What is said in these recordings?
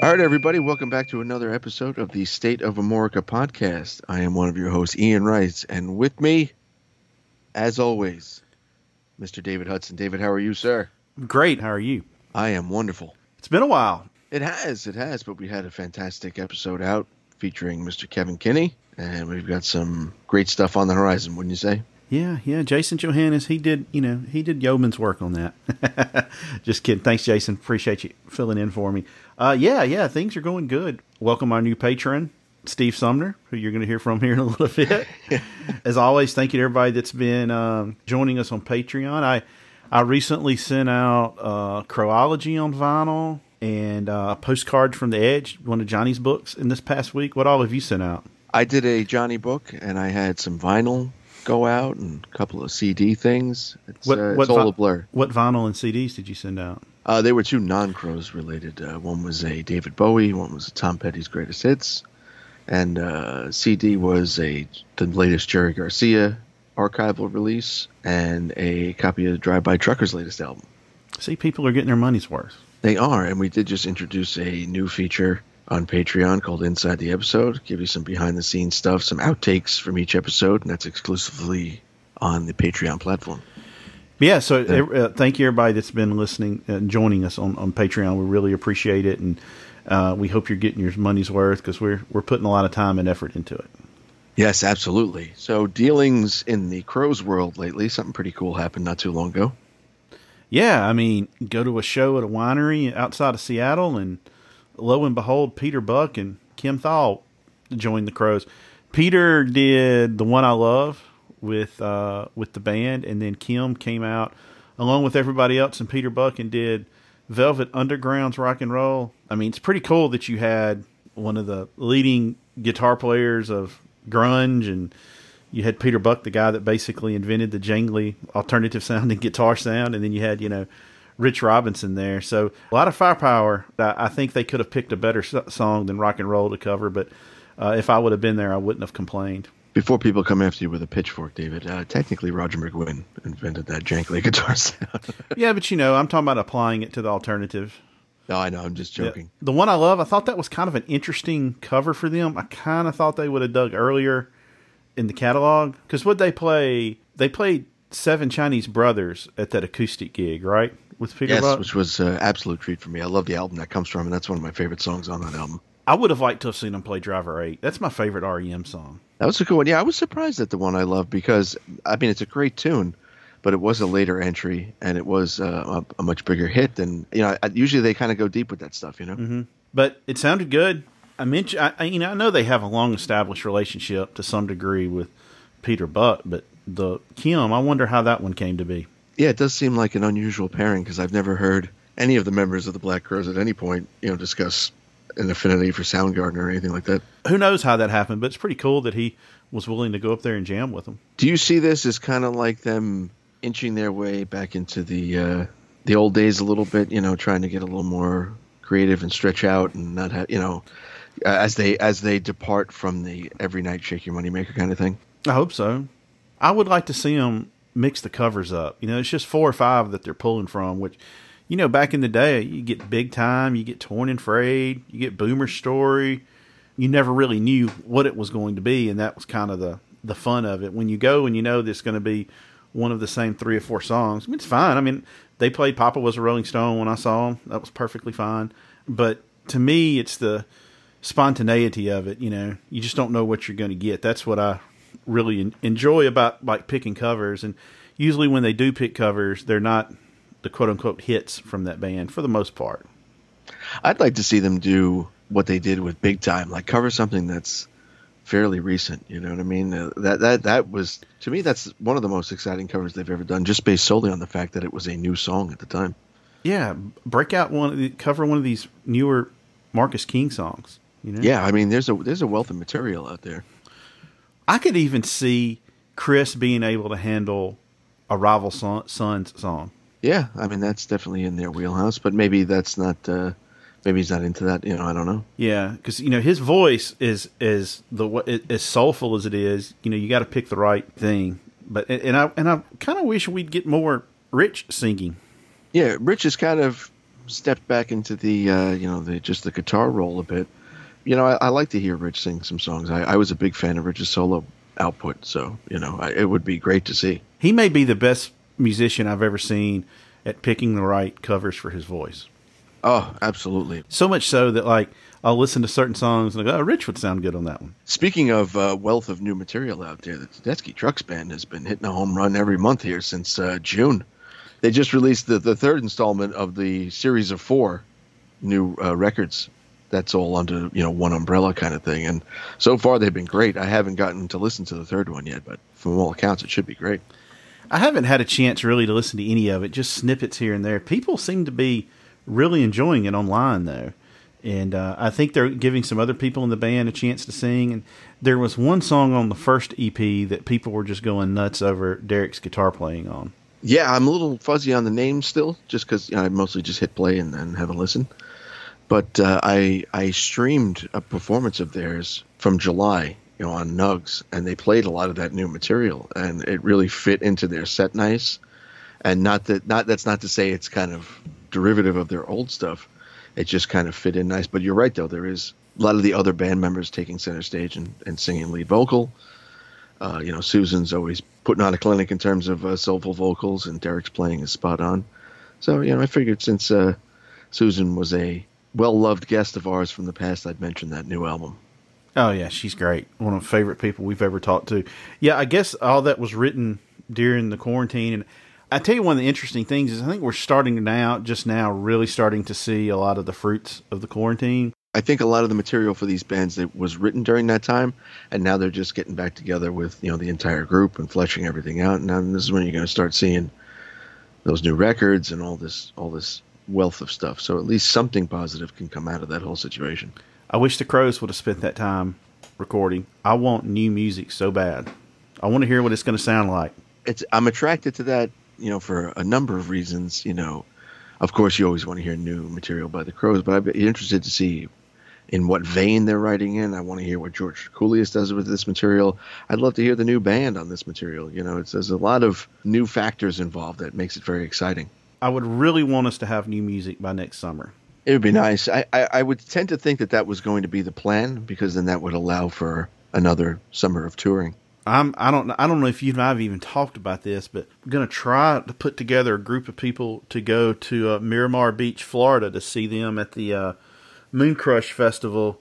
All right, everybody, welcome back to another episode of the State of America podcast. I am one of your hosts, Ian Rice, and with me, as always, Mr. David Hudson. David, how are you, sir? Great. How are you? I am wonderful. It's been a while. It has, it has, but we had a fantastic episode out featuring Mr. Kevin Kinney, and we've got some great stuff on the horizon, wouldn't you say? Yeah, yeah. Jason Johannes, he did, you know, he did yeoman's work on that. Just kidding. Thanks, Jason. Appreciate you filling in for me. Uh, yeah, yeah. Things are going good. Welcome our new patron, Steve Sumner, who you're going to hear from here in a little bit. As always, thank you to everybody that's been um, joining us on Patreon. I I recently sent out uh, Crowology on vinyl and uh, postcards from the Edge, one of Johnny's books, in this past week. What all have you sent out? I did a Johnny book, and I had some vinyl go out and a couple of CD things. It's, What- uh, what all vi- a blur. What vinyl and CDs did you send out? Uh, they were two non-Crowes related. Uh, one was a David Bowie, one was a Tom Petty's greatest hits, and uh, CD was a the latest Jerry Garcia archival release and a copy of Drive By Trucker's latest album. See, people are getting their money's worth. They are, and we did just introduce a new feature on Patreon called Inside the Episode. Give you some behind-the-scenes stuff, some outtakes from each episode, and that's exclusively on the Patreon platform. Yeah, so uh, thank you everybody that's been listening and joining us on, on Patreon. We really appreciate it, and uh, we hope you're getting your money's worth because we're we're putting a lot of time and effort into it. Yes, absolutely. So dealings in the Crowes world lately, something pretty cool happened not too long ago. Yeah, I mean, go to a show at a winery outside of Seattle, and lo and behold, Peter Buck and Kim Thayil joined the Crowes. Peter did the one I love with uh, with the band, and then Kim came out along with everybody else, and Peter Buck and did Velvet Underground's rock and roll. I mean, it's pretty cool that you had one of the leading guitar players of grunge and you had Peter Buck, the guy that basically invented the jangly alternative sounding guitar sound, and then you had you know Rich Robinson there. So a lot of firepower. I think they could have picked a better song than rock and roll to cover, but uh, if I would have been there, I wouldn't have complained. Before people come after you with a pitchfork, David, uh, technically Roger McGuinn invented that jankly guitar sound. yeah, but you know, I'm talking about applying it to the alternative. no, I know, I'm just Yeah. joking. The one I love, I thought that was kind of an interesting cover for them. I kind of thought they would have dug earlier in the catalog because what they play, they played Seven Chinese Brothers at that acoustic gig, right? With Peter Yes, Buck. which was an absolute treat for me. I love the album that comes from, and that's one of my favorite songs on that album. I would have liked to have seen them play Driver 8. That's my favorite REM song. That was a cool one. Yeah, I was surprised at the one I love because I mean it's a great tune, but it was a later entry and it was uh, a, a much bigger hit than you know. I, usually they kind of go deep with that stuff, you know. But it sounded good. I mentioned, I, I- you know, I know they have a long established relationship to some degree with Peter Buck, but the Kim, I wonder how that one came to be. Yeah, it does seem like an unusual pairing because I've never heard any of the members of the Black Crowes at any point, you know, discuss an affinity for Soundgarden or anything like that. Who knows how that happened, but it's pretty cool that he was willing to go up there and jam with them. Do you see this as kind of like them inching their way back into the uh, the old days a little bit? You know, trying to get a little more creative and stretch out and not have you know, uh, as they as they depart from the every night shake your money maker kind of thing. I hope so. I would like to see them mix the covers up. You know, it's just four or five that they're pulling from, which, you know, back in the day, you get Big Time, you get Torn and Frayed, you get Boomer Story. You never really knew what it was going to be, and that was kind of the, the fun of it. When you go and you know there's going to be one of the same three or four songs, I mean, it's fine. I mean, they played Papa Was a Rolling Stone when I saw them. That was perfectly fine. But to me, it's the spontaneity of it. You know, you just don't know what you're going to get. That's what I really enjoy about like picking covers. And usually when they do pick covers, they're not the quote unquote hits from that band for the most part. I'd like to see them do what they did with Big Time, like cover something that's fairly recent. You know what I mean? Uh, that that that was to me that's one of the most exciting covers they've ever done, just based solely on the fact that it was a new song at the time. Yeah, break out one, of the- cover one of these newer Marcus King songs. You know? Yeah, I mean, there's a there's a wealth of material out there. I could even see Chris being able to handle a rival son, son's song. Yeah, I mean that's definitely in their wheelhouse, but maybe that's not. Uh, maybe he's not into that. You know, I don't know. Yeah, because you know his voice is is the as soulful as it is. You know, you got to pick the right thing. But and I and I kind of wish we'd get more Rich singing. Yeah, Rich has kind of stepped back into the uh, you know the just the guitar role a bit. You know, I, I like to hear Rich sing some songs. I, I, was a big fan of Rich's solo output, so you know I, it would be great to see. He may be the best musician I've ever seen at picking the right covers for his voice. Oh, absolutely. So much so that like I'll listen to certain songs and I go, "Oh, Rich would sound good on that one." Speaking of uh, wealth of new material out there, the Tedeschi Trucks Band has been hitting a home run every month here since uh, June. They just released the, the third installment of the series of four new uh, records. That's all under you know one umbrella kind of thing, and so far they've been great. I haven't gotten to listen to the third one yet, but from all accounts, it should be great. I haven't had a chance really to listen to any of it, just snippets here and there. People seem to be really enjoying it online though, and uh, I think they're giving some other people in the band a chance to sing. And there was one song on the first EP that people were just going nuts over Derek's guitar playing on. Yeah, I'm a little fuzzy on the name still, just because you know, I mostly just hit play and, and have a listen. But uh, I I streamed a performance of theirs from July, you know, on Nugs, and they played a lot of that new material, and it really fit into their set nice. And not that not that's not to say it's kind of derivative of their old stuff. It just kind of fit in nice. But you're right though, there is a lot of the other band members taking center stage and, and singing lead vocal. Uh, you know, Susan's always putting on a clinic in terms of uh, soulful vocals, and Derek's playing is spot on. So, you know, I figured since uh, Susan was a well loved guest of ours from the past, I'd mention that new album. Oh, yeah, she's great. One of the favorite people we've ever talked to. Yeah, I guess all that was written during the quarantine. And I tell you, one of the interesting things is I think we're starting now, just now, really starting to see a lot of the fruits of the quarantine. I think a lot of the material for these bands that was written during that time, and now they're just getting back together with you know the entire group and fleshing everything out. And now this is when you're going to start seeing those new records and all this all this wealth of stuff. So at least something positive can come out of that whole situation. I wish the Crowes would have spent that time recording. I want new music so bad. I want to hear what it's going to sound like. It's I'm attracted to that, you know, for a number of reasons. You know, of course, you always want to hear new material by the Crowes, but I'd be interested to see in what vein they're writing in. I want to hear what George Coulias does with this material. I'd love to hear the new band on this material. You know, it's, there's a lot of new factors involved that makes it very exciting. I would really want us to have new music by next summer. It would be nice. I, I, I would tend to think that that was going to be the plan because then that would allow for another summer of touring. I'm I don't I don't know if you and I've even talked about this, but I'm going to try to put together a group of people to go to uh, Miramar Beach, Florida, to see them at the uh, Moon Crush Festival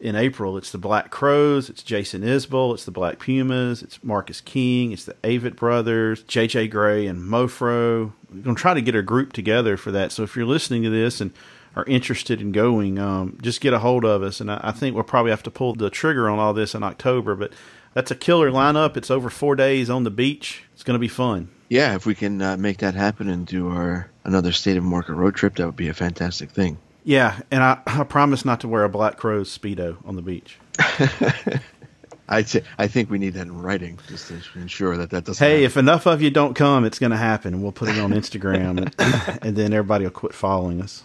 in April. It's the Black Crowes, it's Jason Isbell, it's the Black Pumas, it's Marcus King, it's the Avett Brothers, JJ Grey, and Mofro. We're going to try to get a group together for that. So if you're listening to this and are interested in going, um, just get a hold of us. And I, I, think we'll probably have to pull the trigger on all this in October. But that's a killer lineup. It's over four days on the beach. It's going to be fun. Yeah, if we can uh, make that happen and do our another State of Market road trip, that would be a fantastic thing. Yeah, and I, I promise not to wear a Black crow's speedo on the beach. I, t- I think we need that in writing just to ensure that that doesn't. Hey, happen. if enough of you don't come, it's going to happen, and we'll put it on Instagram, and, and, then everybody will quit following us,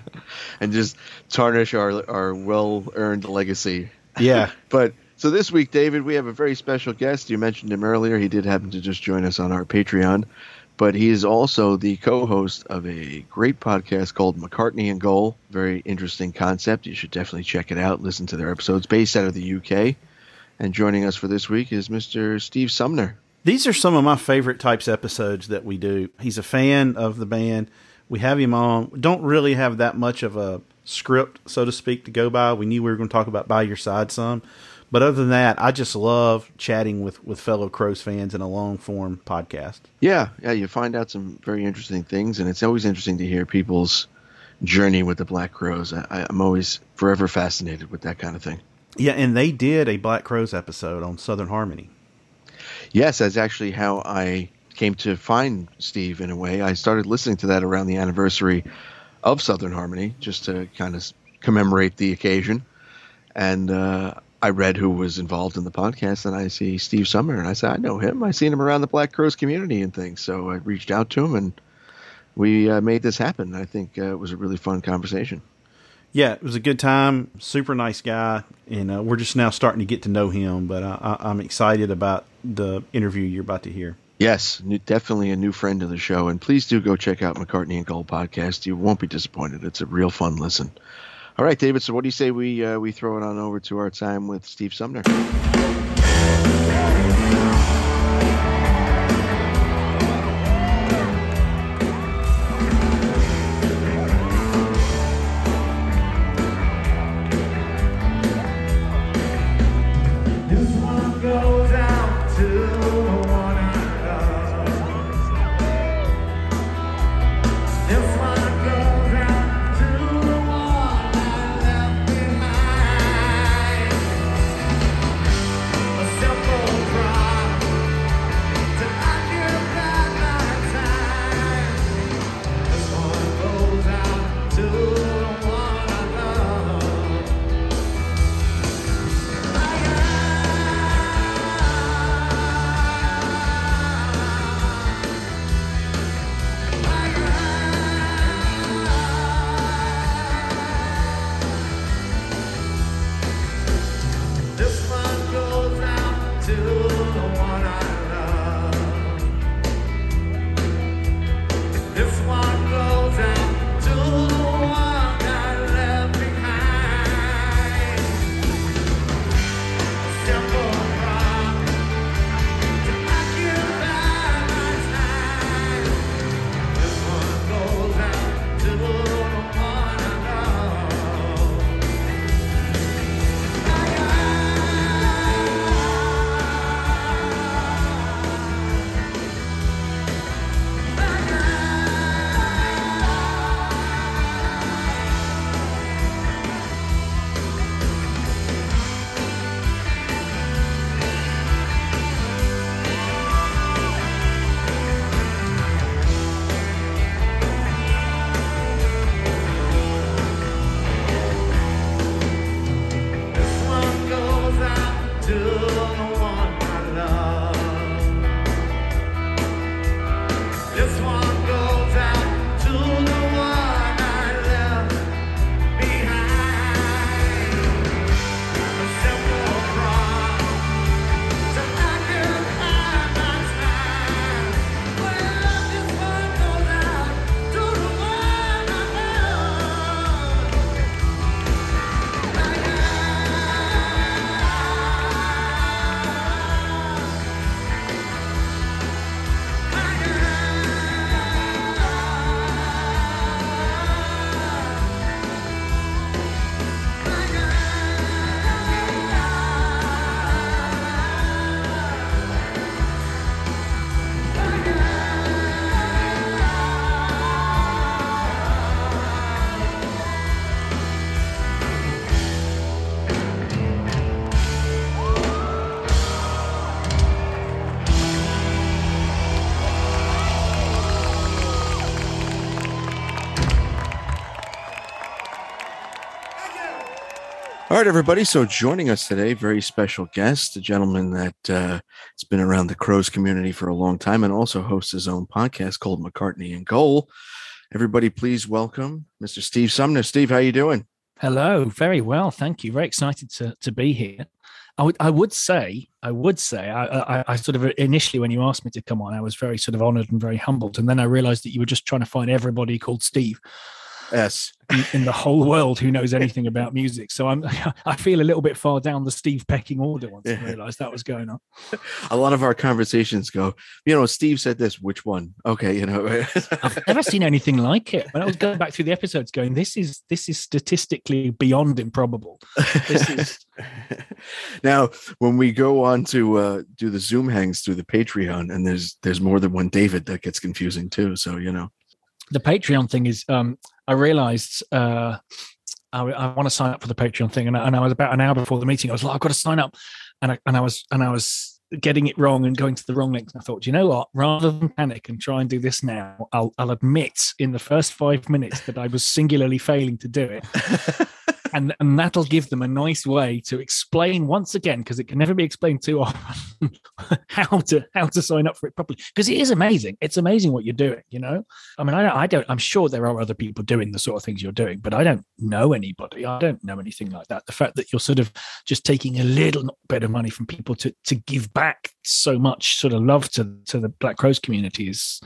and just tarnish our our well earned legacy. Yeah, but so this week, David, we have a very special guest. You mentioned him earlier. He did happen to just join us on our Patreon but he is also the co-host of a great podcast called McCartney and Goal. Very interesting concept. You should definitely check it out. Listen to their episodes based out of the UK. And joining us for this week is Mr. Steve Sumner. These are some of my favorite types episodes that we do. He's a fan of the band. We have him on. We don't really have that much of a script, so to speak, to go by. We knew we were going to talk about By Your Side some. But other than that, I just love chatting with, with fellow Crowes fans in a long form podcast. Yeah, yeah, you find out some very interesting things, and it's always interesting to hear people's journey with the Black Crowes. I, I'm always forever fascinated with that kind of thing. Yeah, and they did a Black Crowes episode on Southern Harmony. Yes, that's actually how I came to find Steve in a way. I started listening to that around the anniversary of Southern Harmony just to kind of commemorate the occasion and uh, I read who was involved in the podcast, and I see Steve Sumner, and I said, I know him. I've seen him around the Black Crowes community and things. So I reached out to him, and we uh, made this happen. I think uh, it was a really fun conversation. Yeah, it was a good time. Super nice guy, and uh, we're just now starting to get to know him. But I, I'm excited about the interview you're about to hear. Yes, new, definitely a new friend of the show, and please do go check out McCartney and Gold podcast. You won't be disappointed. It's a real fun listen. All right, David. So, what do you say we uh, we throw it on over to our time with Steve Sumner? All right, everybody. So joining us today, very special guest, a gentleman that uh, has been around the Crowes community for a long time and also hosts his own podcast called McCartney and Goal. Everybody, please welcome Mr. Steve Sumner. Steve, how you doing? Hello, very well, thank you. Very excited to to be here. I would I would say I would say I, I, I sort of initially when you asked me to come on, I was very sort of honoured and very humbled, and then I realised that you were just trying to find everybody called Steve. Yes. In, in, the whole world who knows anything about music. So I'm I feel a little bit far down the Steve pecking order once yeah. I realized that was going on. A lot of our conversations go, you know, Steve said this, which one? Okay, you know. I've never seen anything like it. When I was going back through the episodes going, this is this is statistically beyond improbable. This is now when we go on to uh, do the Zoom hangs through the Patreon, and there's there's more than one David that gets confusing too. So you know the Patreon thing is, um, I realized uh, I, I want to sign up for the Patreon thing, and I, and I was about an hour before the meeting. I was like, I've got to sign up, and I, and I was and I was getting it wrong and going to the wrong links. And I thought, you know what? Rather than panic and try and do this now, I'll, I'll admit in the first five minutes that I was singularly failing to do it. and and that'll give them a nice way to explain once again because it can never be explained too often how to how to sign up for it properly because it is amazing it's amazing what you're doing you know i mean i don't i don't i'm sure there are other people doing the sort of things you're doing but i don't know anybody i don't know anything like that the fact that you're sort of just taking a little bit of money from people to to give back so much sort of love to to the Black Crowes community is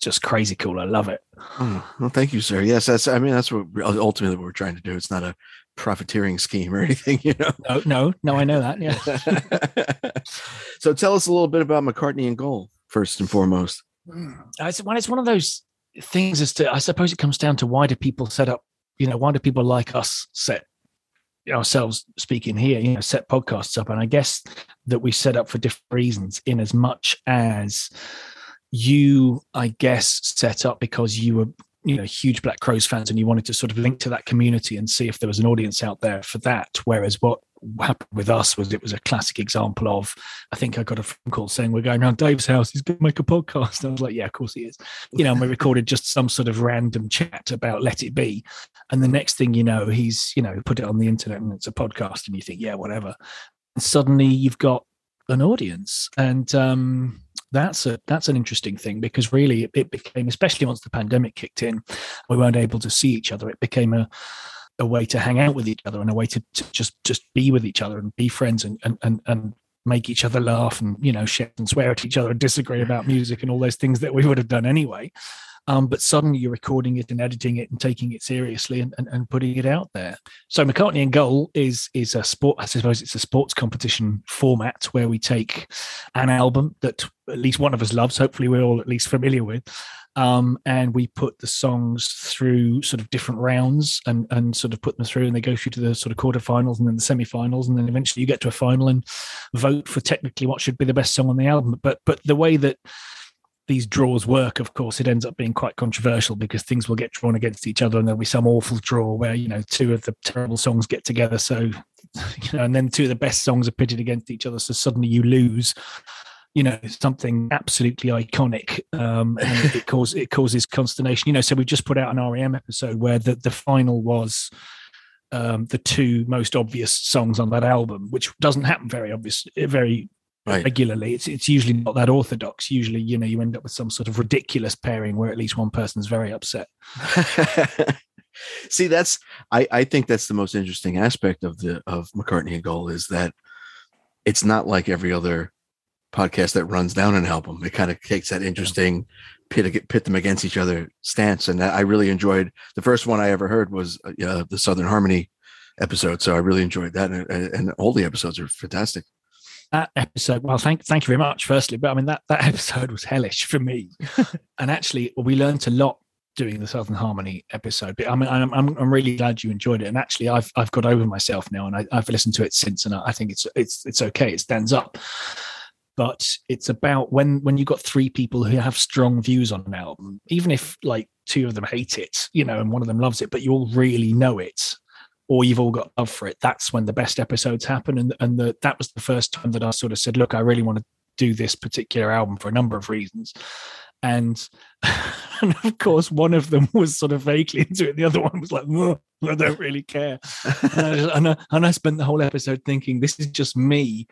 just crazy cool i love it Oh, well, thank you, sir. Yes, that's. I mean, that's what ultimately what we're trying to do. It's not a profiteering scheme or anything, you know. no no no i know that yeah so, tell us a little bit about McCartney and Goal first and foremost. Mm. it's, well, it's one of those things as to i suppose it comes down to why do people set up you know why do people like us set ourselves speaking here you know set podcasts up and i guess that we set up for different reasons in as much as you i guess set up because you were you know huge Black Crowes fans and you wanted to sort of link to that community and see if there was an audience out there for that. Whereas what happened with us was it was a classic example of i think i got a phone call saying we're going around dave's house. He's going to make a podcast. And i was like yeah of course he is. You know and we recorded just some sort of random chat about let it be. And the next thing you know he's you know put it on the internet and it's a podcast and you think yeah whatever. And suddenly you've got an audience. And um that's a that's an interesting thing because really it, became especially once the pandemic kicked in we weren't able to see each other. It became a a way to hang out with each other and a way to, to just just be with each other and be friends and and and, and make each other laugh and you know shit and swear at each other and disagree about music and all those things that we would have done anyway um, but suddenly you're recording it and editing it and taking it seriously and, and, and, putting it out there. So McCartney and Goal is is a sport. I suppose it's a sports competition format where we take an album that at least one of us loves. Hopefully, we're all at least familiar with. Um, and we put the songs through sort of different rounds and and sort of put them through and they go through to the sort of quarterfinals and then the semi-finals and then eventually you get to a final and vote for technically what should be the best song on the album but but the way that these draws work, of course, it ends up being quite controversial because things will get drawn against each other, and there'll be some awful draw where you know two of the terrible songs get together. So, you know, and then two of the best songs are pitted against each other. So suddenly you lose, you know, something absolutely iconic, um, and it causes it causes consternation. You know, so we just put out an REM episode where the the final was. Um, the two most obvious songs on that album, which doesn't happen very obvious, very right. regularly. It's it's usually not that orthodox. Usually, you know, you end up with some sort of ridiculous pairing where at least one person's very upset. See, that's I I think that's the most interesting aspect of the of McCartney and Goal is that it's not like every other podcast that runs down an album. It kind of takes that interesting pit pit them against each other stance, and I really enjoyed the first one I ever heard was uh, the Southern Harmony episode. So I really enjoyed that, and, and all the episodes are fantastic that episode well thank thank you very much firstly but i mean that that episode was hellish for me. And actually we learned a lot doing the southern harmony episode but i mean i'm, I'm, I'm really glad you enjoyed it. And actually i've i've got over myself now and I, have listened to it since and I, think it's it's it's okay. It stands up. But it's about when when you've got three people who have strong views on an album even if like two of them hate it you know and one of them loves it but you all really know it or you've all got love for it, that's when the best episodes happen. And and the, that was the first time that I sort of said, look, I really want to do this particular album for a number of reasons. And, and of course, one of them was sort of vaguely into it. The other one was like, I don't really care. and, I, and, I, and I spent the whole episode thinking, this is just me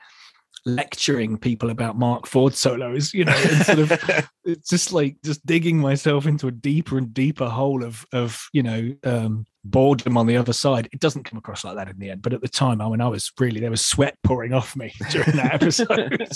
lecturing people about Mark Ford solos, you know, sort of it's just like just digging myself into a deeper and deeper hole of of, you know, um boredom on the other side. It doesn't come across like that in the end. But at the time, I mean I was really there was sweat pouring off me during that episode.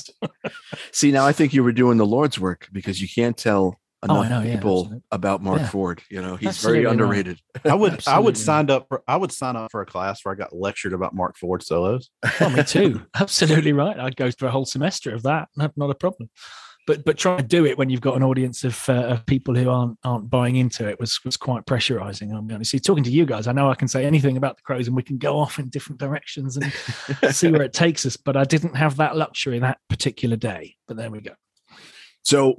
See, now I think you were doing the Lord's work because you can't tell oh, enough oh, know, people yeah, about Mark yeah. Ford. You know, he's absolutely very underrated. Right. I would I would signed up for I would sign up for a class where I got lectured about Mark Ford solos. Oh, me too. absolutely right. I'd go through a whole semester of that. Not, not a problem. But but try to do it when you've got an audience of, uh, of people who aren't aren't buying into it was was quite pressurizing. I'll be honest. See, talking to you guys, I know I can say anything about the Crowes and we can go off in different directions and see where it takes us. But I didn't have that luxury that particular day. But there we go. So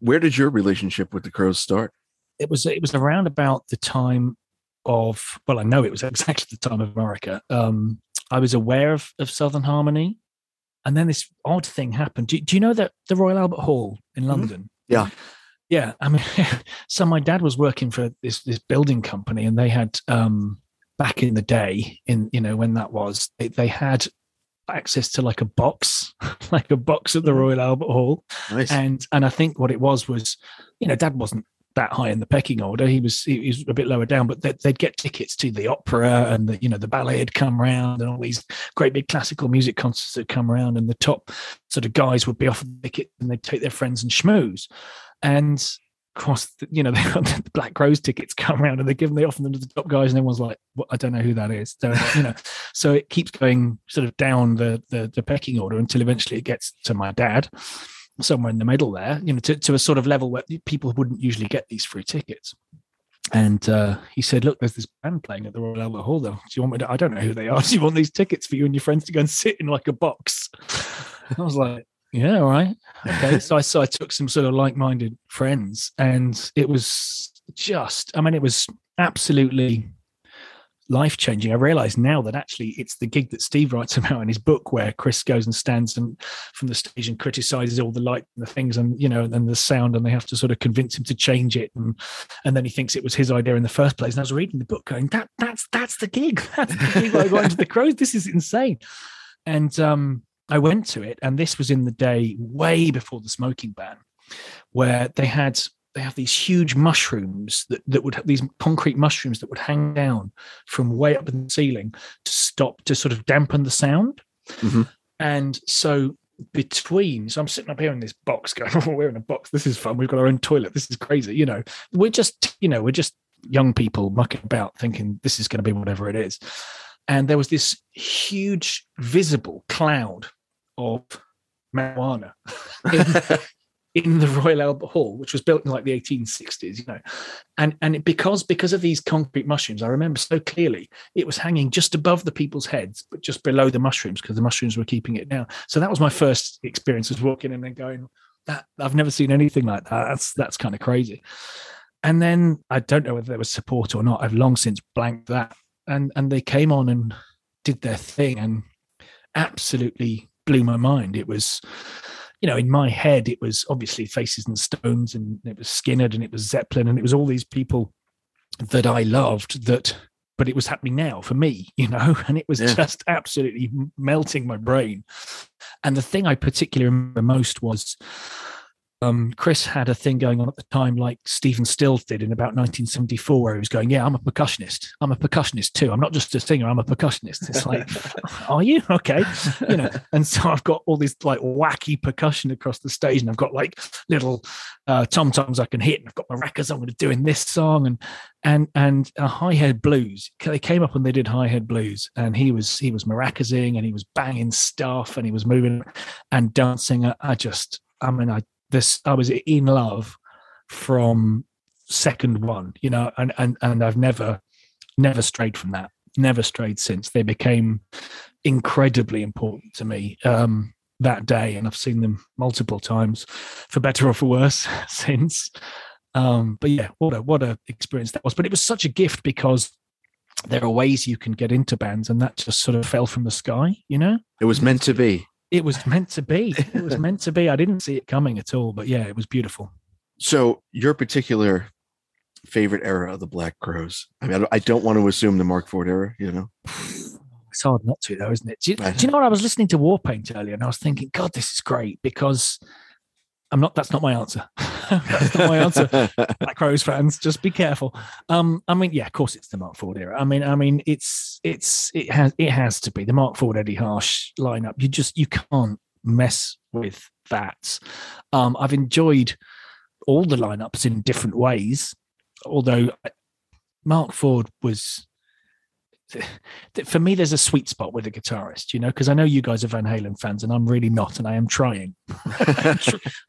where did your relationship with the Crowes start? It was it was around about the time of well, I know it was exactly the time of America. Um, I was aware of, of Southern Harmony, and then this odd thing happened. Do, do you know that the Royal Albert Hall in mm-hmm. London? Mm-hmm. Yeah, yeah. I mean, so my dad was working for this this building company, and they had um, back in the day, in you know when that was, they, they had access to like a box, like a box at the Mm-hmm. Royal Albert Hall, Nice. and and I think what it was was, you know, Dad wasn't that high in the pecking order. He was he was a bit lower down, but they'd, they'd get tickets to the opera and the you know the ballet had come around and all these great big classical music concerts had come around, and the top sort of guys would be offered tickets and they'd take their friends and schmooze, and. Of course, you know they got the Black Crowes tickets come around and they give them, they offer them to the top guys, and everyone's like, well, "I don't know who that is." So, you know, so it keeps going sort of down the, the the pecking order until eventually it gets to my dad, somewhere in the middle there, you know, to, to a sort of level where people wouldn't usually get these free tickets. And uh, he said, "Look, there's this band playing at the Royal Albert Hall. Though, do you want me to? I don't know who they are. Do you want these tickets for you and your friends to go and sit in like a box?" I was like, "Yeah, all right, okay." so I so I took some sort of like-minded friends, and it was just, I mean, it was absolutely life changing. I realize now that actually it's the gig that Steve writes about in his book, where Chris goes and stands and from the stage and criticizes all the light and the things and you know and the sound, and they have to sort of convince him to change it, and and then he thinks it was his idea in the first place. And I was reading the book, going, that that's that's the gig. That's the gig I into the Crowes. This is insane. And um, I went to it, and this was in the day way before the smoking ban, where they had they have these huge mushrooms that, that would have these concrete mushrooms that would hang down from way up in the ceiling to stop to sort of dampen the sound. Mhm. And so between, so I'm sitting up here in this box going, oh, we're in a box. This is fun. We've got our own toilet. This is crazy. You know, we're just, you know, we're just young people mucking about thinking this is going to be whatever it is. And there was this huge visible cloud of marijuana in, in the Royal Albert Hall, which was built in like the 1860s, you know, and and because because of these concrete mushrooms, I remember so clearly it was hanging just above the people's heads, but just below the mushrooms because the mushrooms were keeping it down. So that was my first experience, was walking in and going, that I've never seen anything like that. That's that's kind of crazy. And then I don't know whether there was support or not. I've long since blanked that. And and they came on and did their thing and absolutely blew my mind. It was, you know, in my head, it was obviously Faces and Stones, and it was Skynyrd, and it was Zeppelin, and it was all these people that I loved. That, but it was happening now for me, you know, and it was Yeah. just absolutely melting my brain. And the thing I particularly remember most was um, Chris had a thing going on at the time, like Stephen Stills did in about 1974, where he was going, "Yeah, I'm a percussionist. I'm a percussionist too. I'm not just a singer. I'm a percussionist." It's like, are you okay? You know. And so I've got all this like wacky percussion across the stage, and I've got like little uh, tom toms I can hit, and I've got my maracas I'm going to do in this song, and and and high head blues. They came up and they did high head blues, and he was he was maracasing and he was banging stuff and he was moving and dancing. I, I just, I mean, I this I was in love from second one, you know, and and and I've never never strayed from that. Never strayed since. They became incredibly important to me um, that day, and I've seen them multiple times, for better or for worse, since. Um, but yeah, what a what a experience that was. But it was such a gift because there are ways you can get into bands, and that just sort of fell from the sky, you know it was meant to be. It was meant to be. It was meant to be. I didn't see it coming at all, but yeah, it was beautiful. So your particular favorite era of the Black Crowes? I mean, I don't, want to assume the Mark Ford era. You know, It's hard not to, though, isn't it? Do you, do you know what? I was listening to Warpaint earlier, and I was thinking, God, this is great because I'm not. That's not my answer. that's not my answer. Black Crowes fans, just be careful. Um, I mean, yeah, of course it's the Mark Ford era. I mean, I mean, it's it's it has it has to be the Mark Ford Eddie Harsch lineup. You just you can't mess with that. Um, I've enjoyed all the lineups in different ways, although Mark Ford was. For me, there's a sweet spot with a guitarist, you know, because I know you guys are Van Halen fans, and I'm really not, and I am trying.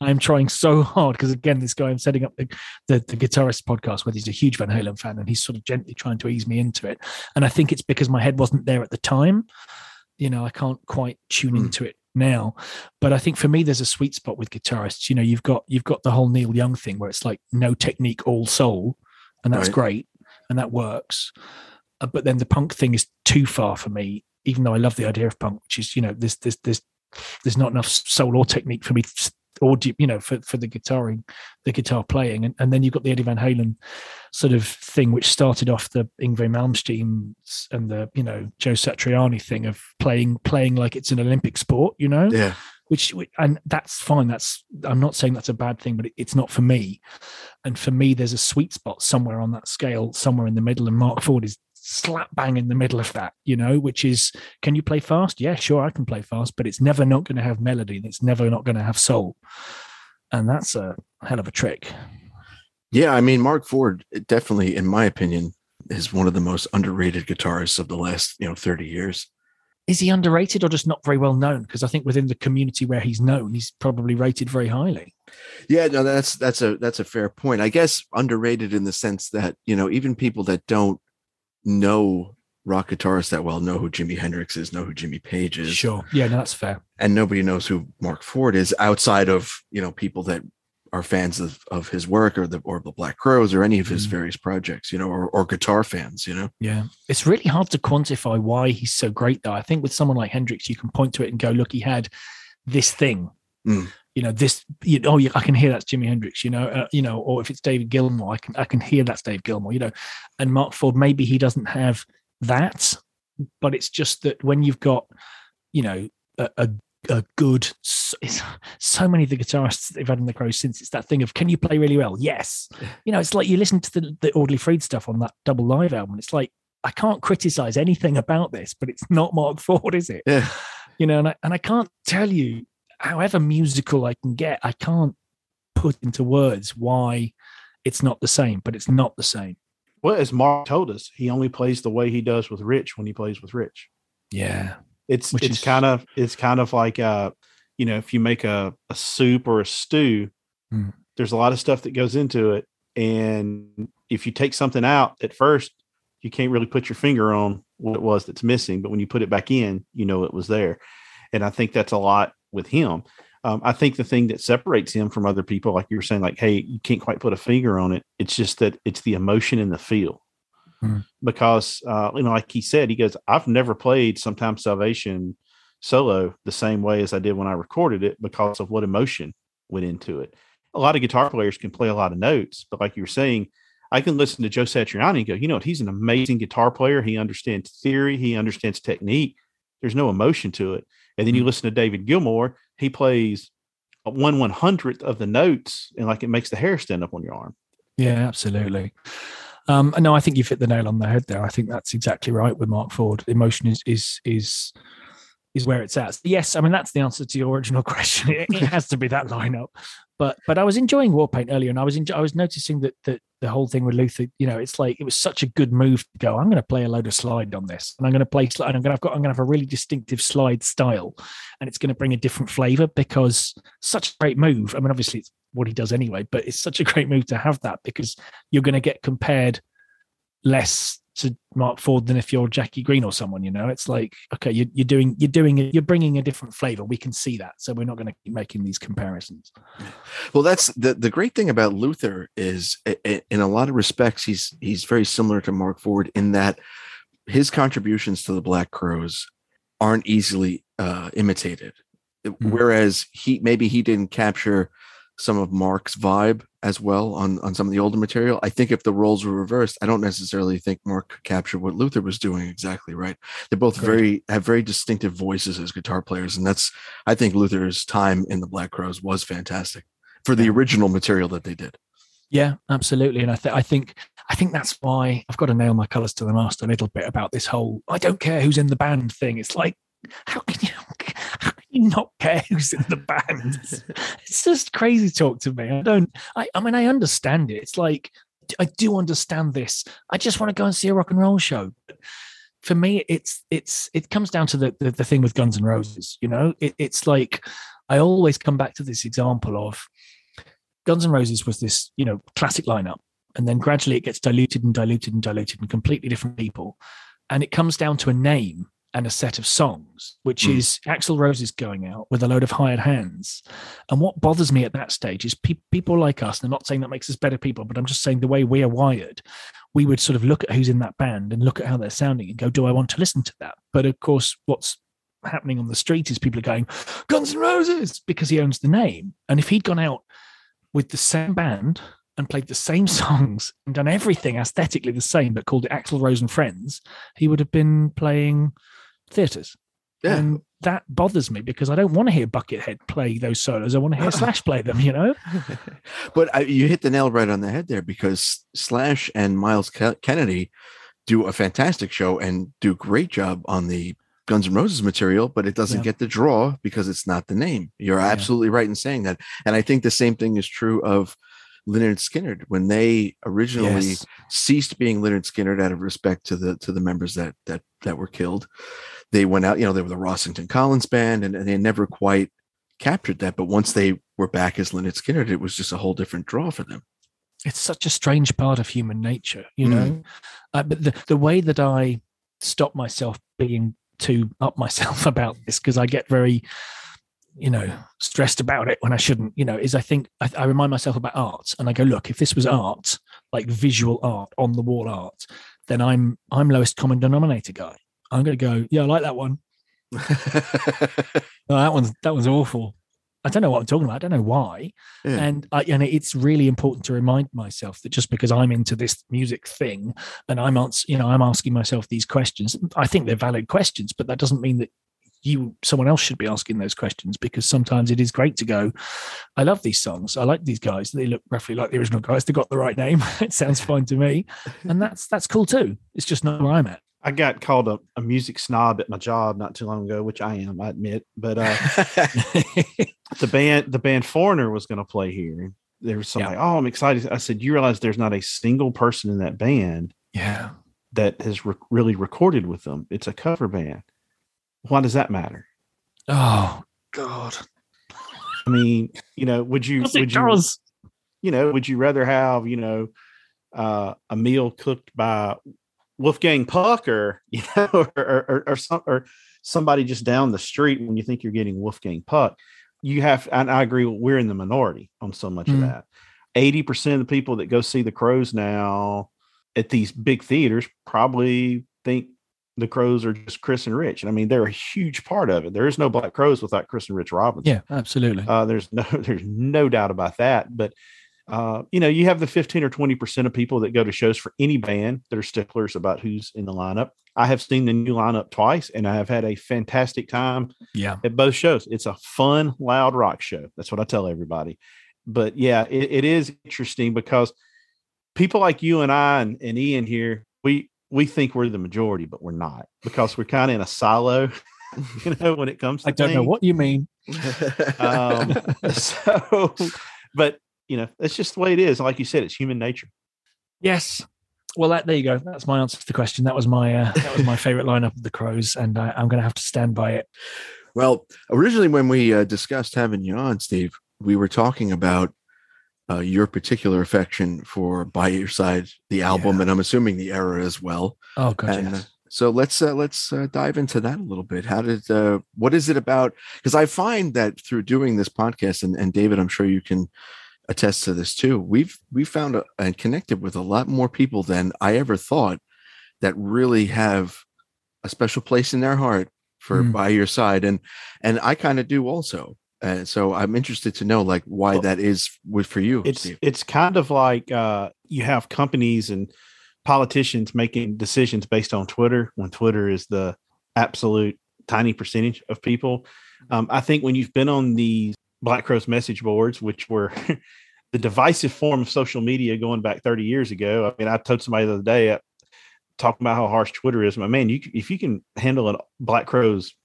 I am trying so hard because again, this guy I'm setting up the, the the guitarist podcast with. He's a huge Van Halen fan, and he's sort of gently trying to ease me into it. And I think it's because my head wasn't there at the time. You know, I can't quite tune Mm. into it now. But I think for me, there's a sweet spot with guitarists. You know, you've got you've got the whole Neil Young thing where it's like no technique, all soul, and that's Right. great, and that works. Uh, but then the punk thing is too far for me, even though I love the idea of punk, which is you know, there's there's there's there's not enough soul or technique for me audio, you know, for, for the guitaring, the guitar playing. And, and then you've got the Eddie Van Halen sort of thing, which started off the Yngwie Malmsteen and the, you know, Joe Satriani thing of playing, playing like it's an Olympic sport, you know? Yeah. Which, and that's fine. That's, I'm not saying that's a bad thing, but it, it's not for me. And for me, there's a sweet spot somewhere on that scale, somewhere in the middle. And Mark Ford is slap bang in the middle of that, you know, which is can you play fast? Yeah, sure, I can play fast, but it's never not going to have melody. It's never not going to have soul. And that's a hell of a trick. Yeah, I mean, Mark Ford definitely, in my opinion, is one of the most underrated guitarists of the last, you know, 30 years. Is he underrated or just not very well known? Because I think within the community where he's known, he's probably rated very highly. Yeah, no, that's that's a that's a fair point. I guess underrated in the sense that, you know, even people that don't know rock guitarists that well know who Jimi Hendrix is, know who Jimmy Page is. Sure. Yeah, no, that's fair. And nobody knows who Mark Ford is outside of, you know, people that are fans of, of his work or the or the Black Crowes or any of his mm. various projects, you know, or, or guitar fans, you know. Yeah. It's really hard to quantify why he's so great though. I think with someone like Hendrix, you can point to it and go, look, he had this thing. Mm. You know this. You know, oh, yeah, I can hear that's Jimi Hendrix. You know, uh, you know, or if it's David Gilmour, I can I can hear that's Dave Gilmour. You know, and Mark Ford maybe he doesn't have that, but it's just that when you've got, you know, a, a a good so many of the guitarists they've had in the crow since it's that thing of can you play really well yes you know it's like you listen to the, the Audley Freed stuff on that double live album it's like i can't criticize anything about this but it's not mark ford is it yeah you know and I, and I can't tell you however musical i can get i can't put into words why it's not the same but it's not the same. Well as mark told us he only plays the way he does with rich when he plays with rich. Yeah. It's Which it's is... kind of it's kind of like uh you know if you make a, a soup or a stew, mm. there's a lot of stuff that goes into it, and if you take something out at first, you can't really put your finger on what it was that's missing. But when you put it back in, you know it was there, and I think that's a lot with him. Um, I think the thing that separates him from other people, like you were saying, like, hey, you can't quite put a finger on it. It's just that it's the emotion and the feel. Mm. Because, uh, you know, like he said, he goes, I've never played Sometimes Salvation solo the same way as I did when I recorded it because of what emotion went into it. A lot of guitar players can play a lot of notes, but like you were saying, I can listen to Joe Satriani and go, you know what, he's an amazing guitar player. He understands theory, he understands technique. There's no emotion to it. And then you mm. listen to David Gilmour, he plays one one hundredth of the notes, and like it makes the hair stand up on your arm. Yeah, absolutely. Um, no, I think you've hit the nail on the head there. I think that's exactly right with Mark Ford. Emotion is is is is where it's at. Yes, I mean that's the answer to your original question. It, it has to be that lineup. But but I was enjoying Warpaint earlier, and I was enjoy, I was noticing that that the whole thing with Luther, you know, it's like it was such a good move to go. I'm going to play a load of slide on this, and I'm going to play and I'm going to have got I'm going to have a really distinctive slide style, and it's going to bring a different flavor because such a great move. I mean, obviously it's what he does anyway, but it's such a great move to have that because you're going to get compared less to Mark Ford than if you're Jackie Greene or someone. You know, it's like okay, you're, you're doing you're doing it, you're bringing a different flavor. We can see that, so we're not going to keep making these comparisons. Well, that's the the great thing about Luther is, in a lot of respects, he's he's very similar to Mark Ford in that his contributions to the Black Crowes aren't easily uh, imitated. Mm-hmm. Whereas he maybe he didn't capture some of Mark's vibe as well on on some of the older material. I think if the roles were reversed, I don't necessarily think Mark could capture what Luther was doing exactly right. They're both Great. very have very distinctive voices as guitar players, and that's I think Luther's time in the Black Crowes was fantastic for the original material that they did. Yeah, absolutely, and I, th- I think I think that's why I've got to nail my colours to the mast a little bit about this whole I don't care who's in the band thing. It's like how can you you not care who's in the band? It's, just crazy talk to me. I don't. I, I mean, I understand it. It's like I do understand this. I just want to go and see a rock and roll show. For me, it's it's it comes down to the the, the thing with Guns N' Roses. You know, it, it's like I always come back to this example of Guns N' Roses was this you know classic lineup, and then gradually it gets diluted and diluted and diluted and completely different people, and it comes down to a name and a set of songs, which mm. is Axl Rose is going out with a load of hired hands. And what bothers me at that stage is pe- people like us, and I'm not saying that makes us better people, but I'm just saying the way we are wired, we would sort of look at who's in that band and look at how they're sounding and go, do I want to listen to that? But of course, what's happening on the street is people are going Guns N' Roses because he owns the name. And if he'd gone out with the same band and played the same songs and done everything aesthetically the same, but called it Axl Rose and Friends, he would have been playing theatres. Yeah. And that bothers me because I don't want to hear Buckethead play those solos. I want to hear Slash play them, you know? but I, you hit the nail right on the head there because Slash and Myles Kennedy do a fantastic show and do a great job on the Guns N' Roses material, but it doesn't Yeah. get the draw because it's not the name. You're Yeah. absolutely right in saying that. And I think the same thing is true of Lynyrd Skynyrd when they originally Yes. ceased being Lynyrd Skynyrd out of respect to the to the members that that that were killed. They went out, you know, they were the Rossington Collins band, and, and they never quite captured that. But once they were back as Lynyrd Skynyrd, it was just a whole different draw for them. it's such a strange part of human nature, you know. Uh, but the the way that I stop myself being too up myself about this because I get very, you know, stressed about it when I shouldn't. You know, is I think I, I remind myself about art and I go, look, if this was art, like visual art, on the wall art, then I'm I'm lowest common denominator guy. I'm going to go, yeah, I like that one. Oh, that one's that one's awful. I don't know what I'm talking about. I don't know why. Yeah. And I, and it's really important to remind myself that just because I'm into this music thing and I'm ans- you know I'm asking myself these questions, I think they're valid questions, but that doesn't mean that you someone else should be asking those questions because sometimes it is great to go. I love these songs. I like these guys. They look roughly like the original guys. They got the right name. it sounds fine to me, and that's that's cool too. It's just not where I'm at. I got called a, a music snob at my job not too long ago, which I am, I admit. But uh, the band, the band Foreigner was going to play here. There was somebody, oh, I'm excited. I said, you realize there's not a single person in that band yeah. that has re- really recorded with them. It's a cover band. Why does that matter? Oh God. I mean, you know, would you, Yes, would you, does. you know, would you rather have, you know, uh, a meal cooked by Wolfgang Puck or, you know, or, or, or, or, some, or somebody just down the street when you think you're getting Wolfgang Puck? You have, and I agree, we're in the minority on so much of Mm. that. 80% of the people that go see the Crowes now at these big theaters probably think the Crowes are just Chris and Rich. And I mean, they're a huge part of it. There is no Black Crowes without Chris and Rich Robinson. Yeah, absolutely. Uh, there's no there's no doubt about that. But uh, you know, you have the 15 or 20 percent of people that go to shows for any band that are sticklers about who's in the lineup. I have seen the new lineup twice, and I have had a fantastic time yeah. at both shows. It's a fun, loud rock show. That's what I tell everybody. But yeah, it, it is interesting because people like you and I and, and Ian here, we we think we're the majority, but we're not because we're kind of in a silo, you know, when it comes to I don't know what you mean. Um, so, but you know, that's just the way it is. Like you said, it's human nature. Yes. Well, that, there you go. That's my answer to the question. That was my uh, that was my favorite lineup of the Crowes, and I, I'm going to have to stand by it. Well, originally when we uh, discussed having you on, Steve, we were talking about uh, your particular affection for "By Your Side," the album, Yeah. and I'm assuming the era as well. Oh God, And, uh, yes. so let's uh, let's uh, dive into that a little bit. How did uh, what is it about? Because I find that through doing this podcast, and, and David, I'm sure you can attest to this too. We've we found a, and connected with a lot more people than I ever thought that really have a special place in their heart for Mm. by your side, and and I kind of do also. Uh, so I'm interested to know like why Well, that is with for you. It's Steve. it's kind of like uh, you have companies and politicians making decisions based on Twitter when Twitter is the absolute tiny percentage of people. Um, I think when you've been on the Black Crowes message boards, which were the divisive form of social media going back 30 years ago. I mean, I told somebody the other day, uh, talking about how harsh Twitter is. My man, you if you can handle a Black Crowes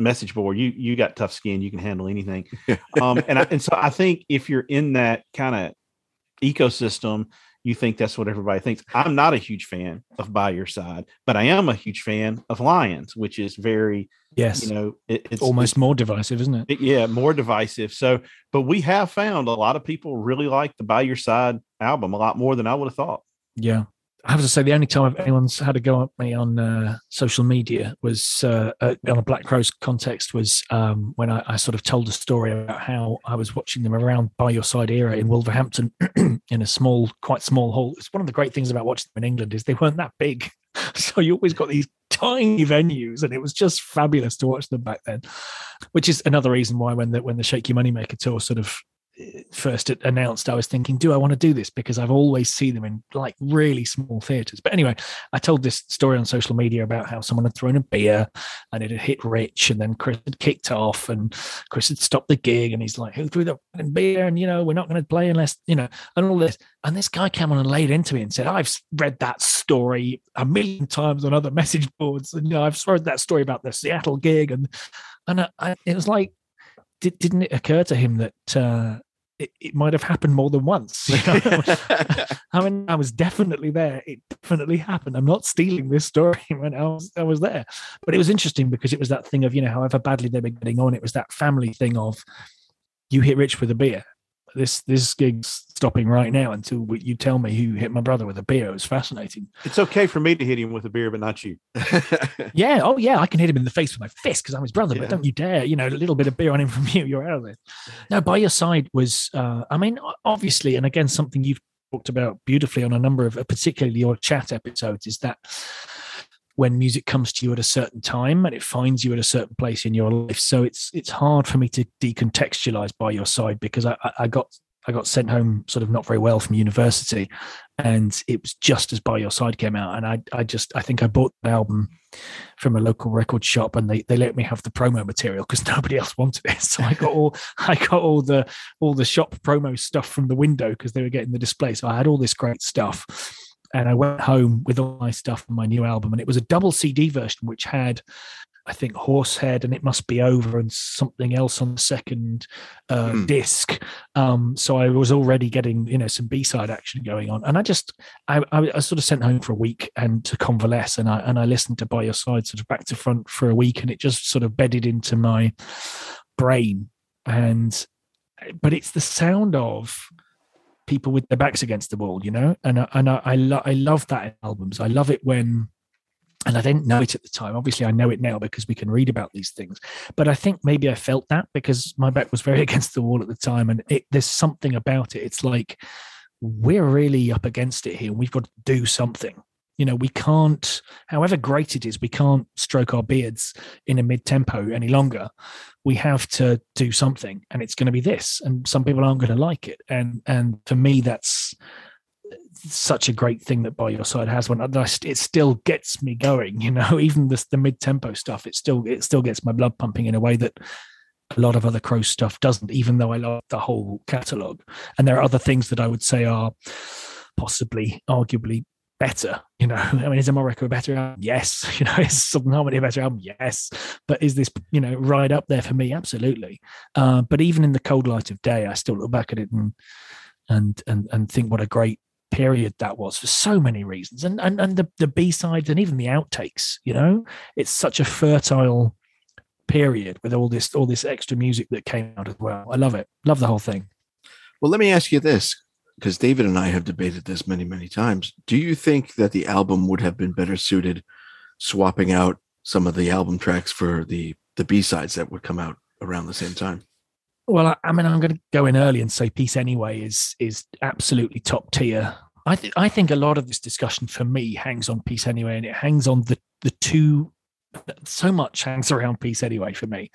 message board, you you got tough skin. You can handle anything. um, and I, and so I think if you're in that kind of ecosystem, you think that's what everybody thinks. I'm not a huge fan of By Your Side, but I am a huge fan of Lions, which is very yes, you know it, it's almost more divisive, isn't it? it- yeah, more divisive. So, but we have found a lot of people really like the By Your Side album a lot more than I would have thought. Yeah. I have to say, the only time anyone's had a go at me on uh, social media was uh, uh, on a Black Crowes context was um, when I, I sort of told a story about how I was watching them around by your side era in Wolverhampton in a small, quite small hall. It's one of the great things about watching them in England is they weren't that big. so you always got these tiny venues, and it was just fabulous to watch them back then. Which is another reason why when the when the Shake Your Moneymaker tour sort of first announced, I was thinking, do I want to do this? Because I've always seen them in like really small theaters. But anyway, I told this story on social media about how someone had thrown a beer and it had hit Rich, and then Chris had kicked off, and Chris had stopped the gig, and he's like, "Who threw the beer?" And you know, we're not going to play unless you know, and all this. And this guy came on and laid into me and said, "I've read that story a million times on other message boards, and you know, I've read that story about the Seattle gig, and and I, it was like." Did, didn't it occur to him that uh, it, it might have happened more than once. I mean, I was definitely there. It definitely happened. I'm not stealing this story when I was I was there. But it was interesting because it was that thing of, you know, however badly they were getting on, it was that family thing of you hit Rich with a beer this this gig's stopping right now until you tell me who hit my brother with a beer. It was fascinating. It's okay for me to hit him with a beer, but not you. yeah. Oh, yeah. I can hit him in the face with my fist because I'm his brother. Yeah. But don't you dare! You know, a little bit of beer on him from you, you're out of it. No, by your side was. Uh, I mean, obviously, and again, something you've talked about beautifully on a number of, particularly your chat episodes, is that when music comes to you at a certain time and it finds you at a certain place in your life. So it's it's hard for me to decontextualize by your side because I, I got I got sent home sort of not very well from university, and it was just as By Your Side came out, and I I just I think I bought the album from a local record shop, and they they let me have the promo material because nobody else wanted it, so I got all I got all the all the shop promo stuff from the window because they were getting the display, so I had all this great stuff and I went home with all my stuff on my new album, and it was a double CD version, which had, I think, Horsehead and It Must Be Over and something else on the second uh, mm. disc. Um, so I was already getting, you know, some B side action going on, and I just, I, I, I, sort of sent home for a week and to convalesce, and I and I listened to By Your Side sort of back to front for a week, and it just sort of bedded into my brain, and but it's the sound of people with their backs against the wall, you know. And and I I, lo- I love that in albums. I love it when, and I didn't know it at the time. Obviously, I know it now because we can read about these things. But I think maybe I felt that because my back was very against the wall at the time, and it, there's something about it. It's like we're really up against it here. We've got to do something you know we can't however great it is we can't stroke our beards in a mid-tempo any longer. We have to do something and it's going to be this and some people aren't going to like it. And and for me that's such a great thing that by your side has one it still gets me going you know even this the mid-tempo stuff it still it still gets my blood pumping in a way that a lot of other crow stuff doesn't even though i love the whole catalog and there are other things that i would say are possibly arguably better? You know, I mean, is Amorica a better album? Yes. You know, is Southern Harmony a better album? Yes. But is this, you know, right up there for me? Absolutely. Uh, but even in the cold light of day, I still look back at it and and and and think what a great period that was for so many reasons. And and and the the B sides and even the outtakes. You know, it's such a fertile period with all this all this extra music that came out as well. I love it. Love the whole thing. Well, let me ask you this because David and I have debated this many, many times. Do you think that the album would have been better suited swapping out some of the album tracks for the the B sides that would come out around the same time? Well, I, I mean, I'm going to go in early and say "Peace Anyway" is is absolutely top tier. I think I think a lot of this discussion for me hangs on "Peace Anyway," and it hangs on the the two. So much hangs around "Peace Anyway" for me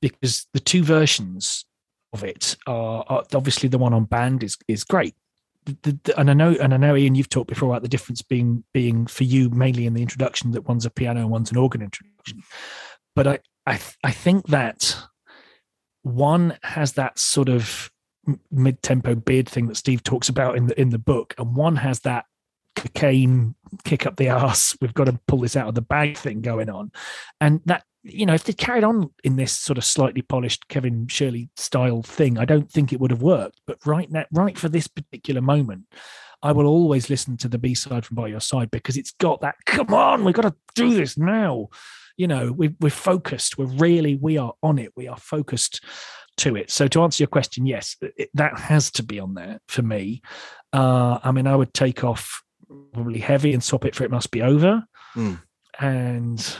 because the two versions of it are, are obviously the one on band is is great. The, the, and I know, and I know, Ian, you've talked before about the difference being being for you mainly in the introduction that one's a piano and one's an organ introduction. But I, I, I think that one has that sort of mid-tempo beard thing that Steve talks about in the in the book, and one has that cocaine kick up the ass. We've got to pull this out of the bag thing going on, and that you know, if they carried on in this sort of slightly polished Kevin Shirley style thing, I don't think it would have worked. But right now, right for this particular moment, I will always listen to the B side from By Your Side because it's got that. Come on, we've got to do this now. You know, we, we're focused. We're really, we are on it. We are focused to it. So to answer your question, yes, it, that has to be on there for me. Uh, I mean, I would take off probably heavy and swap it for it must be over. Mm. And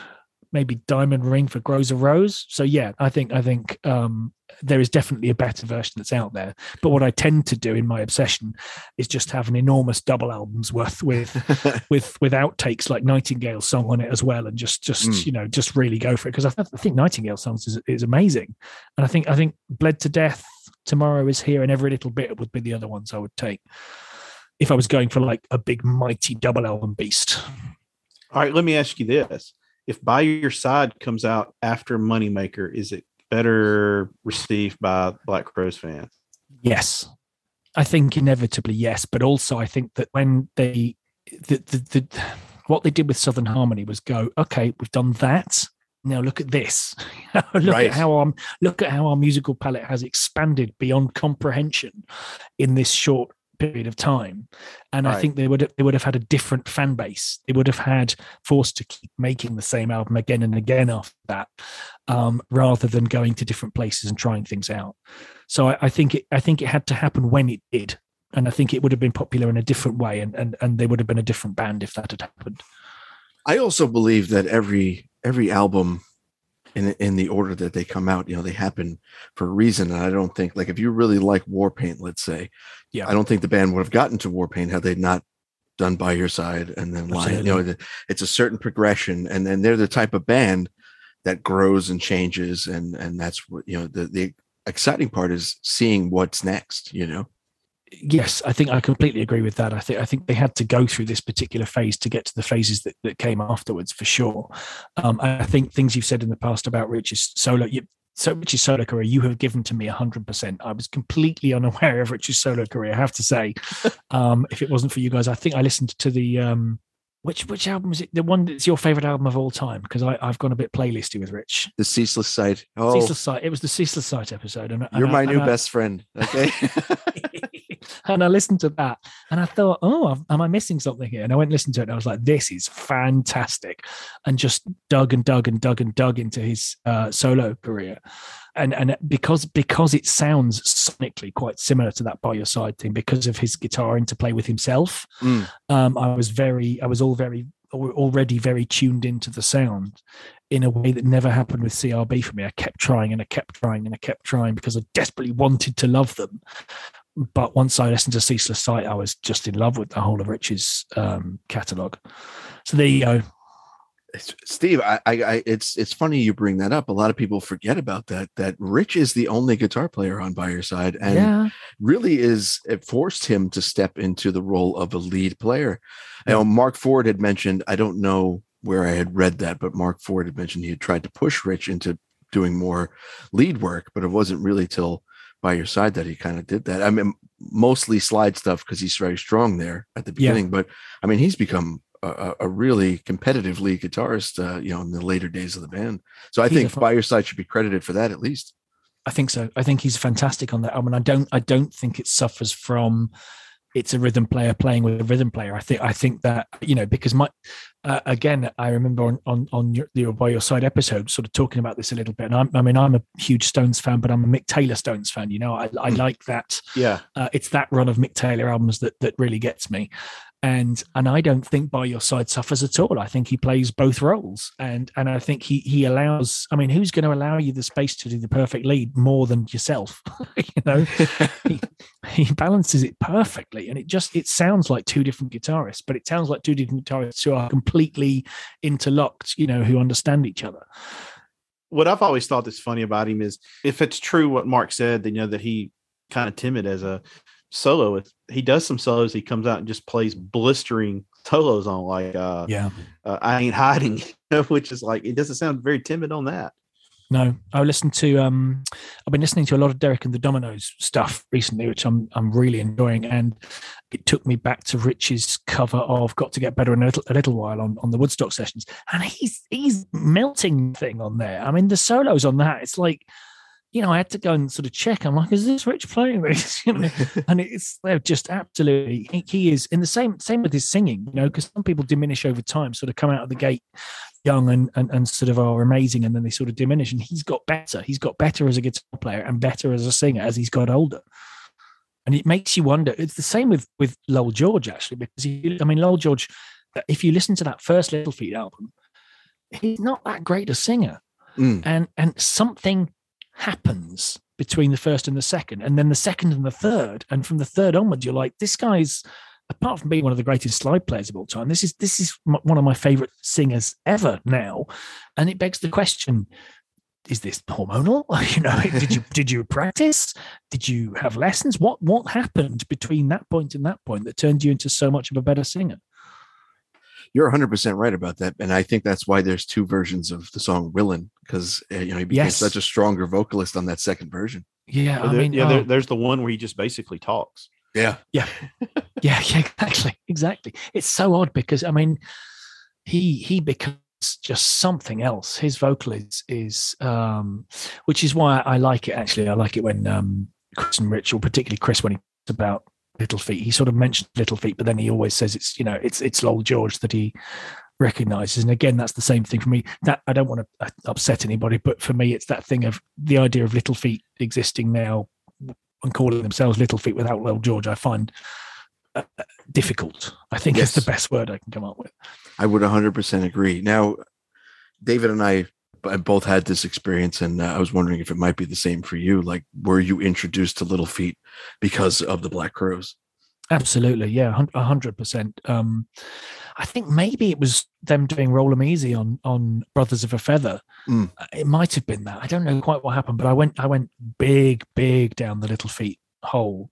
maybe diamond ring for grows a rose. So yeah, I think I think um, there is definitely a better version that's out there. But what I tend to do in my obsession is just have an enormous double albums worth with with with outtakes like Nightingale's song on it as well, and just just Mm. you know just really go for it because I, I think Nightingale songs is is amazing, and I think I think Bled to Death, Tomorrow is Here, and Every Little Bit would be the other ones I would take if I was going for like a big mighty double album beast. All right, let me ask you this: If "By Your Side" comes out after Moneymaker, is it better received by Black Crowes fans? Yes, I think inevitably yes, but also I think that when they the the, the what they did with Southern Harmony was go, okay, we've done that. Now look at this. look Right. at how our look at how our musical palette has expanded beyond comprehension in this short period of time. And I think they would they would have had a different fan base. They would have had forced to keep making the same album again and again after that, um, rather than going to different places and trying things out. So I, I think it I think it had to happen when it did. And I think it would have been popular in a different way and, and, and they would have been a different band if that had happened. I also believe that every every album in in the order that they come out, you know, they happen for a reason. And I don't think like if you really like Warpaint, let's say, Yeah. I don't think the band would have gotten to Warpaint had they not done by your side and then lying. You know, it's a certain progression, and then they're the type of band that grows and changes, and and that's what you know. The the exciting part is seeing what's next. You know, yes, I think I completely agree with that. I think I think they had to go through this particular phase to get to the phases that, that came afterwards for sure. Um, I think things you've said in the past about Rich's solo, you, so Rich's solo career, you have given to me hundred percent. I was completely unaware of Rich's solo career. I have to say, um, if it wasn't for you guys, I think I listened to the um, which which album is it? The one that's your favorite album of all time? Because I've gone a bit playlisty with Rich. the ceaseless sight. Oh, Ceaseless Sight. It was the Ceaseless Sight episode, and you're I- my and new I- best friend. Okay. and I listened to that and I thought, oh, am I missing something here? And I went and listened to it and I was like, this is fantastic. And just dug and dug and dug and dug into his uh, solo career. And and because because it sounds sonically quite similar to that by your side thing, because of his guitar interplay with himself, Mm. um, I was very, I was all very already very tuned into the sound in a way that never happened with CRB for me. I kept trying and I kept trying and I kept trying because I desperately wanted to love them. But once I listened to Ceaseless Sight, I was just in love with the whole of Rich's um, catalog. So there you go. Steve, I, I, I, it's it's funny you bring that up. A lot of people forget about that. That Rich is the only guitar player on by your side, and yeah, really is it forced him to step into the role of a lead player. You know, Mark Ford had mentioned. I don't know where I had read that, but Mark Ford had mentioned he had tried to push Rich into doing more lead work, but it wasn't really till by your side that he kind of did that. I mean, mostly slide stuff because he's very strong there at the Yeah. beginning. But I mean, he's become a, a- really competitive lead guitarist, uh, you know, in the later days of the band. So I He's think fu- by your side should be credited for that at least. I think so. I think he's fantastic on that album. I don't. I don't think it suffers from. It's a rhythm player playing with a rhythm player. I think. I think that you know because my, uh, again, I remember on on on your, your by your side episode, sort of talking about this a little bit. And I'm, I mean, I'm a huge Stones fan, but I'm a Mick Taylor Stones fan. You know, I, I Mm. like that. Yeah. Uh, it's that run of Mick Taylor albums that that really gets me. And and I don't think by your side suffers at all. I think he plays both roles, and and I think he he allows. I mean, who's going to allow you the space to do the perfect lead more than yourself? you know, he, he balances it perfectly, and it just it sounds like two different guitarists, but it sounds like two different guitarists who are completely interlocked. You know, who understand each other. What I've always thought that's funny about him is if it's true what Mark said, you know that he kind of timid as a soloist. He does some solos. He comes out and just plays blistering solos on like uh, Yeah. uh I ain't hiding, which is like it doesn't sound very timid on that. No, I listened to um I've been listening to a lot of Derek and the Dominos stuff recently, which I'm I'm really enjoying. And it took me back to Rich's cover of Got to Get Better in a little a little while on, on the Woodstock sessions. And he's he's melting thing on there. I mean the solos on that, it's like you know, I had to go and sort of check. I'm like, is this Rich playing this? You know, and it's they're just absolutely he, he is in the same same with his singing, you know, because some people diminish over time, sort of come out of the gate young and, and and sort of are amazing and then they sort of diminish and he's got better he's got better as a guitar player and better as a singer as he's got older and it makes you wonder it's the same with with Lowell George actually because he, i mean Lowell George if you listen to that first Little Feat album he's not that great a singer Mm. and and something happens between the first and the second, and then the second and the third, and from the third onwards, you're like, this guy's apart from being one of the greatest slide players of all time, this is this is one of my favorite singers ever now, and it begs the question: Is this hormonal? you know, did you did you practice? Did you have lessons? What what happened between that point and that point that turned you into so much of a better singer? You're 100% right about that. And I think that's why there's two versions of the song Willin, because, uh, you know, he became Yes. such a stronger vocalist on that second version. Yeah, Well, I mean, yeah, oh, there, there's the one where he just basically talks. Yeah. yeah, yeah, exactly, exactly. It's so odd because I mean, he he becomes just something else. His vocal is is, um, which is why I like it. Actually, I like it when um, Chris and Rich, or particularly Chris, when he talks about Little Feat, he sort of mentioned Little Feat, but then he always says it's you know it's it's Lowell George that he recognizes and again that's the same thing for me that i don't want to upset anybody but for me it's that thing of the idea of Little Feat existing now and calling themselves Little Feat without Lowell George, I find uh, difficult. I think it's Yes. the best word I can come up with. I would 100% agree. Now, David and I b- both had this experience, and uh, I was wondering if it might be the same for you. Like, were you introduced to Little Feat because of the Black Crowes? Absolutely, yeah, a hundred percent. Um, I think maybe it was them doing "Roll 'Em Easy" on on Brothers of a Feather. Mm. Uh, It might have been that. I don't know quite what happened, but I went I went big, big down the Little Feat hole,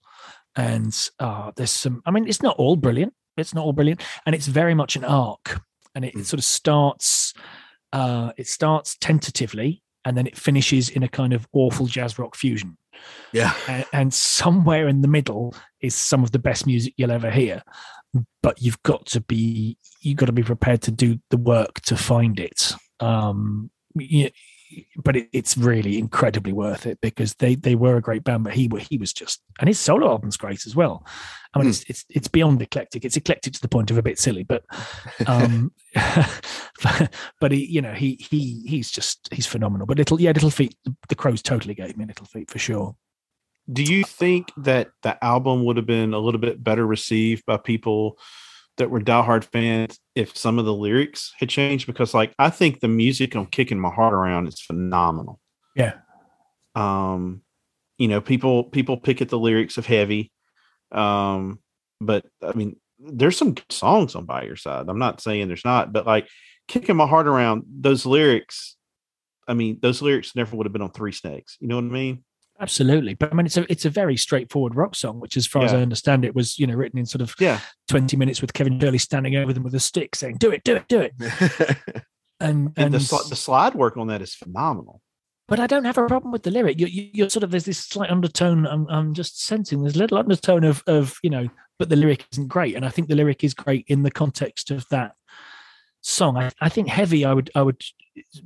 and uh, there's some. I mean, it's not all brilliant. It's not all brilliant, and it's very much an arc, and it, Mm. sort of starts. Uh, it starts tentatively, and then it finishes in a kind of awful jazz rock fusion Yeah. and, and somewhere in the middle is some of the best music you'll ever hear but you've got to be you've got to be prepared to do the work to find it um yeah, but it, it's really incredibly worth it because they they were a great band but he he was just and his solo album's great as well. I mean Hmm. it's it's it's beyond eclectic. It's eclectic to the point of a bit silly but um but he you know he he he's just he's phenomenal. But little yeah Little Feat the, the Crowes totally gave me Little Feat for sure. Do you think that the album would have been a little bit better received by people that were diehard fans if some of the lyrics had changed? Because, like, I think the music on "Kicking My Heart Around" is phenomenal. Yeah. Um, you know, people people pick at the lyrics of "Heavy," um, but I mean, there's some songs on "By Your Side." I'm not saying there's not, but like "Kicking My Heart Around," those lyrics. I mean, those lyrics never would have been on Three Snakes. You know what I mean? Absolutely, but I mean, it's a it's a very straightforward rock song, which, as far as I understand it, was you know written in sort of Yeah. twenty minutes with Kevin Shirley standing over them with a stick, saying "Do it, do it, do it," and And and the, the slide work on that is phenomenal. but I don't have a problem with the lyric. You, you, you're sort of there's this slight undertone. I'm I'm just sensing there's a little undertone of of you know, but the lyric isn't great, and I think the lyric is great in the context of that song. I, I think heavy. I would I would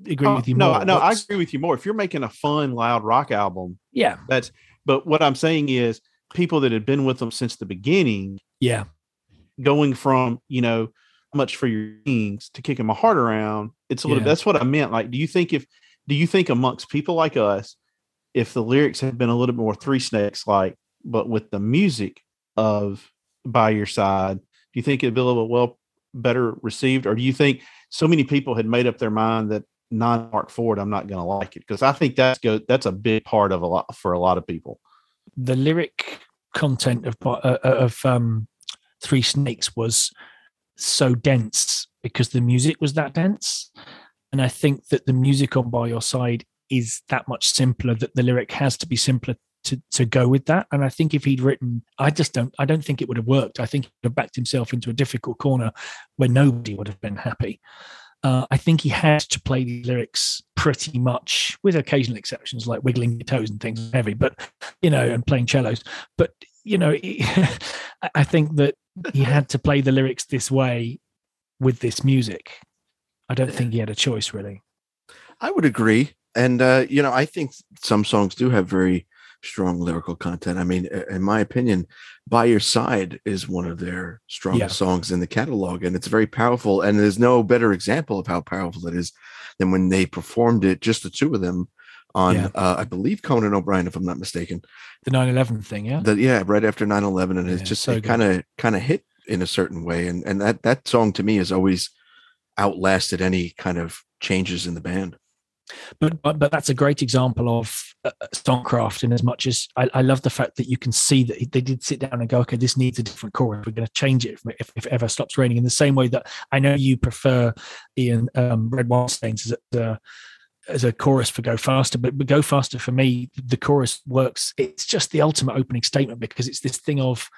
agree Oh, with you no, more. no, I agree with you more. If you're making a fun, loud rock album, yeah, that's. But what I'm saying is, people that had been with them since the beginning, yeah, going from you know, How Much for Your Wings to kicking my heart around. It's a little. Yeah. That's what I meant. Like, do you think if, do you think amongst people like us, if the lyrics had been a little bit more Three Snakes like, but with the music of by your side, do you think it'd be a little well better received, or do you think so many people had made up their mind that non Mark Ford, I'm not going to like it because I think that's go that's a big part of a lot for a lot of people. the lyric content of uh, of um, Three Snakes was so dense because the music was that dense, and I think that the music on By Your Side is that much simpler. That the lyric has to be simpler to to go with that. And I think if he'd written, I just don't, I don't think it would have worked. I think he'd have backed himself into a difficult corner where nobody would have been happy. Uh, I think he had to play the lyrics pretty much, with occasional exceptions like wiggling your toes and things heavy, but you know, and playing cellos. But you know, he- I- think that he had to play the lyrics this way with this music. I don't think he had a choice really. I would agree. And, uh, you know, I think some songs do have very strong lyrical content. I mean, in my opinion, By Your Side is one of their strongest songs in the catalog, and it's very powerful. And there's no better example of how powerful it is than when they performed it, just the two of them, on, Yeah. uh, I believe, Conan O'Brien, if I'm not mistaken. The 9/11 thing, yeah. That yeah, right after 9-11, and it's Yeah, just so it good. kind of kind of hit in a certain way. And and that that song to me has always outlasted any kind of changes in the band. But, but but that's a great example of uh, songcraft in as much as I, I, love the fact that you can see that they did sit down and go okay this needs a different chorus we're going to change it if, if, it ever stops raining. In the same way that i know you prefer ian um, red Wildstains as a, as a chorus for go faster but, but go faster for me the chorus works. It's just the ultimate opening statement because it's this thing of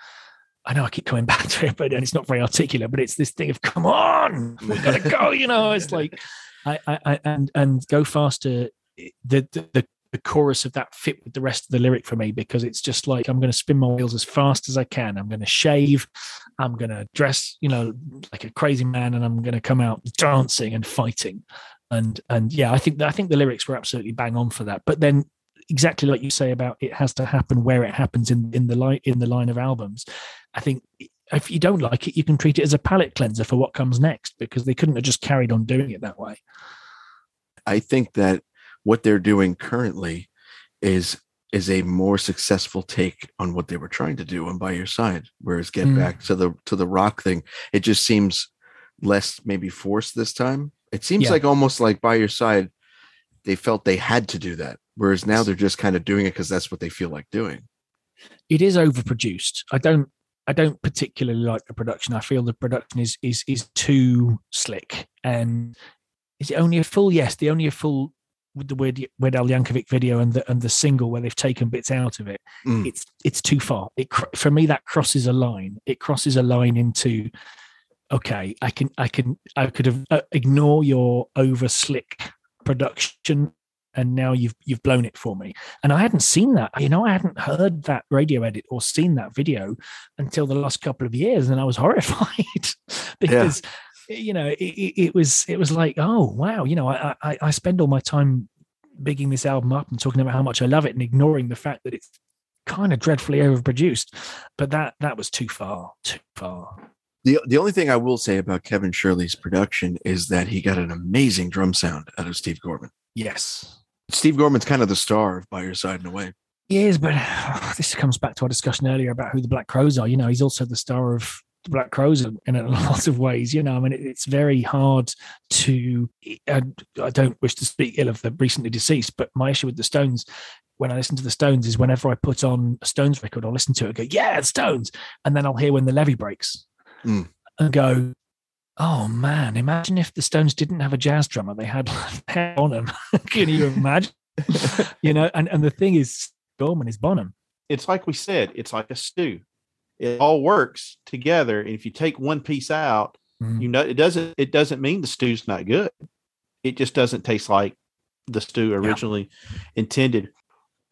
I know I keep coming back to it, but and it's not very articulate, but it's this thing of come on, we've gotta go, you know. It's like I, I, and and go faster. Eh, the, the the chorus of that fit with the rest of the lyric for me because it's just like I'm going to spin my wheels as fast as I can. I'm going to shave. I'm going to dress, you know, like a crazy man, and I'm going to come out dancing and fighting. And and yeah, I think I think the lyrics were absolutely bang on for that. But then exactly like you say about it has to happen where it happens in in the line in the line of albums. I think if you don't like it, you can treat it as a palate cleanser for what comes next because they couldn't have just carried on doing it that way. I think that what they're doing currently is is a more successful take on what they were trying to do on by your side whereas get mm. back to the to the rock thing it just seems less maybe forced this time it seems yeah. like almost like by your side they felt they had to do that whereas now they're just kind of doing it because that's what they feel like doing it is overproduced i don't I don't particularly like the production. I feel the production is is is too slick. And is it Only a Fool? Yes, the Only a Fool with the Weird, Weird Al Yankovic video and the and the single where they've taken bits out of it. Mm. It's it's too far. It for me that crosses a line. It crosses a line into okay. I can I can I could have uh, ignore your over slick production and now you've you've blown it for me. And i hadn't seen that you know i hadn't heard that radio edit or seen that video until the last couple of years and i was horrified because yeah. you know it, it, was it was like oh wow you know I, I i spend all my time bigging this album up and talking about how much i love it and ignoring the fact that it's kind of dreadfully overproduced. But that that was too far too far the, the only thing I will say about Kevin Shirley's production is that he got an amazing drum sound out of Steve Gorman. Yes. Steve Gorman's kind of the star of By Your Side in a way. He is, but oh, this comes back to our discussion earlier about who the Black Crowes are. You know, he's also the star of the Black Crowes in, a lot of ways. You know, I mean, it, it's very hard to. I, I don't wish to speak ill of the recently deceased, but my issue with the Stones when I listen to the Stones is whenever I put on a Stones record, I'll listen to it and go, yeah, the Stones. And then I'll hear when the levee breaks mm. and go, oh man, imagine if the Stones didn't have a jazz drummer, they had on them. Can you imagine? you know, and, and the thing is, Gorman is Bonham. It's like we said, it's like a stew. It all works together. And if you take one piece out, mm. you know, it doesn't it doesn't mean the stew's not good. It just doesn't taste like the stew originally yeah. intended.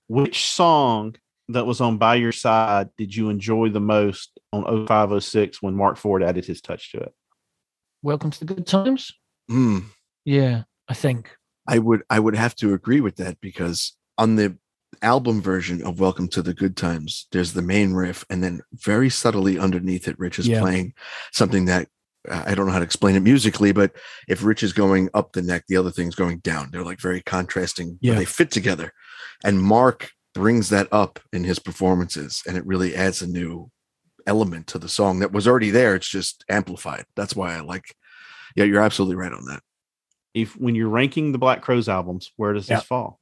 Which song that was on By Your Side did you enjoy the most on 0506 when Mark Ford added his touch to it? Welcome to the Good Times. Mm. Yeah, I think I would I would have to agree with that because on the album version of Welcome to the Good Times, there's the main riff, and then very subtly underneath it, Rich is yeah. playing something that I don't know how to explain it musically, but if Rich is going up the neck, the other thing's going down. They're like very contrasting, yeah. they fit together. And Mark brings that up in his performances, and it really adds a new element to the song that was already there. It's just amplified. That's why I like. Yeah, you're absolutely right on that. If when you're ranking the Black Crowes albums, where does this fall?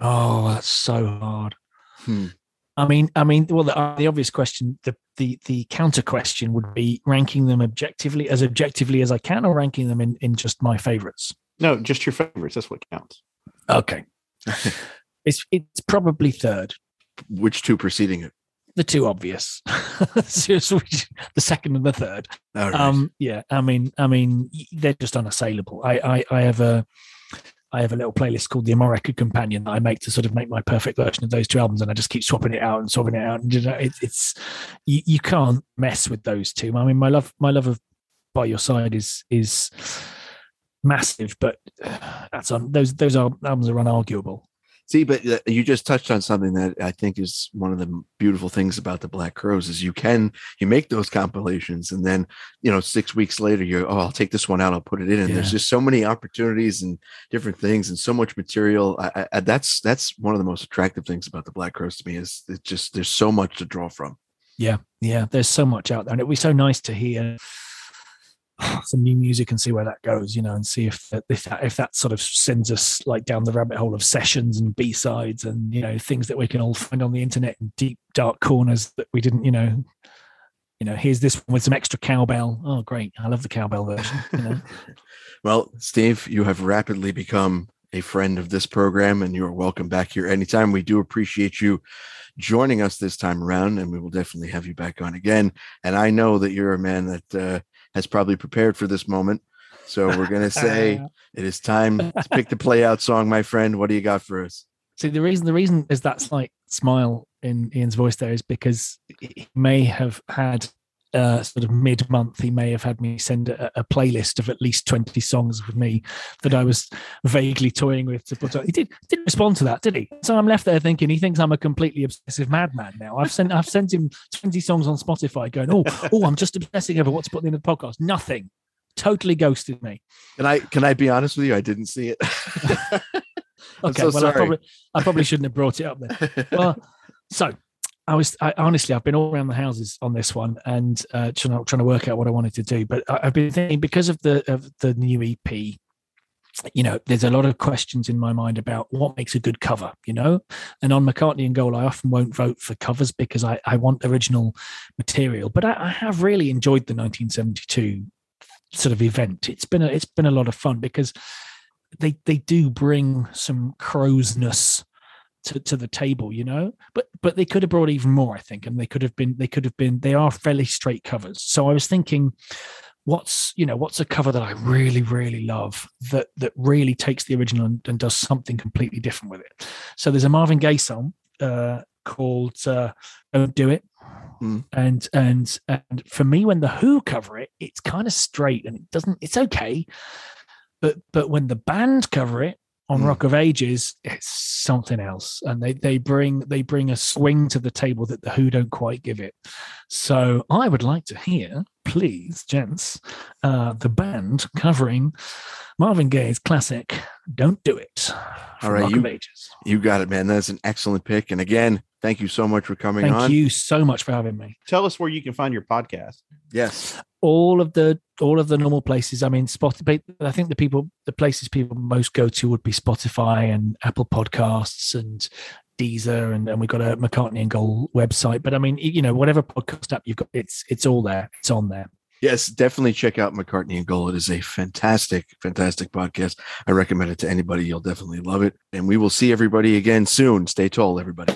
Oh, that's so hard. Hmm. I mean, I mean, well, the, uh, the obvious question, the the the counter question would be ranking them objectively as objectively as I can, or ranking them in in just my favorites. No, just your favorites. That's what counts. Okay, it's it's probably third. Which two preceding it? The two obvious, the second and the third. Right. Um, yeah, I mean, I mean, they're just unassailable. I, I, I have a, I have a little playlist called the Amore Record Companion that I make to sort of make my perfect version of those two albums, and I just keep swapping it out and swapping it out. And you know, it, it's you, you can't mess with those two. I mean, my love, my love of By Your Side is is massive, but that's on those those are, albums are unarguable. See, but uh, you just touched on something that I think is one of the beautiful things about the Black Crowes is you can you make those compilations and then you know six weeks later you're oh I'll take this one out I'll put it in and yeah. there's just so many opportunities and different things and so much material. I, I, that's that's one of the most attractive things about the Black Crowes to me is it's just there's so much to draw from. Yeah, yeah, there's so much out there, and it'd be so nice to hear some new music and see where that goes, you know, and see if that, if that if that sort of sends us like down the rabbit hole of sessions and B sides and you know things that we can all find on the internet in deep dark corners that we didn't, you know, you know, here's this one with some extra cowbell. Oh, great! I love the cowbell version. You know? well, Steve, you have rapidly become a friend of this program, and you are welcome back here anytime. We do appreciate you joining us this time around, and we will definitely have you back on again. And I know that you're a man that uh, has probably prepared for this moment. So we're going to say it is time to pick the play out song, my friend. What do you got for us? See, the reason the reason is that slight smile in Ian's voice there is because he may have had uh, sort of mid month, he may have had me send a, a, playlist of at least 20 songs with me that I was vaguely toying with to put on. He did, didn't respond to that, did he? So I'm left there thinking he thinks I'm a completely obsessive madman now. I've sent I've sent him 20 songs on Spotify going, oh, oh, I'm just obsessing over what to put in the podcast. Nothing. Totally ghosted me. Can I can I be honest with you? I didn't see it. okay, so well, I probably I probably shouldn't have brought it up then. Well, so I was I, honestly, I've been all around the houses on this one and uh, trying, to, trying to work out what I wanted to do. But I, have been thinking because of the of the new EP, you know, there's a lot of questions in my mind about what makes a good cover, you know. And on McCartney and Goal, I often won't vote for covers because I, I want original material. But I, I have really enjoyed the 1972 sort of event. It's been a, it's been a lot of fun because they they do bring some crowness to, to the table, you know. But but they could have brought even more, I think, and they could have been they could have been they are fairly straight covers. So I was thinking, what's you know what's a cover that I really really love that that really takes the original and, and does something completely different with it. So there's a Marvin Gaye song uh, called uh, "Don't Do It." Mm. And and and for me, when the Who cover it, it's kind of straight and it doesn't. It's okay, but but when the band cover it, on mm. Rock of Ages, it's something else, and they they bring they bring a swing to the table that the Who don't quite give it. So I would like to hear, please, gents, uh, the band covering Marvin Gaye's classic "Don't Do It." All right, Rock you, you got it, man. That's an excellent pick, and again, Thank you so much for coming Thank on. Thank you so much for having me. Tell us where you can find your podcast. Yes. All of the all of the normal places. I mean, Spotify. I think the people, the places people most go to would be Spotify and Apple Podcasts and Deezer, and, and we've got a McCartney and Goal website. But I mean, you know, whatever podcast app you've got, it's it's all there. It's on there. Yes, definitely check out McCartney and Goal. It is a fantastic, fantastic podcast. I recommend it to anybody. You'll definitely love it. And we will see everybody again soon. Stay tall, everybody.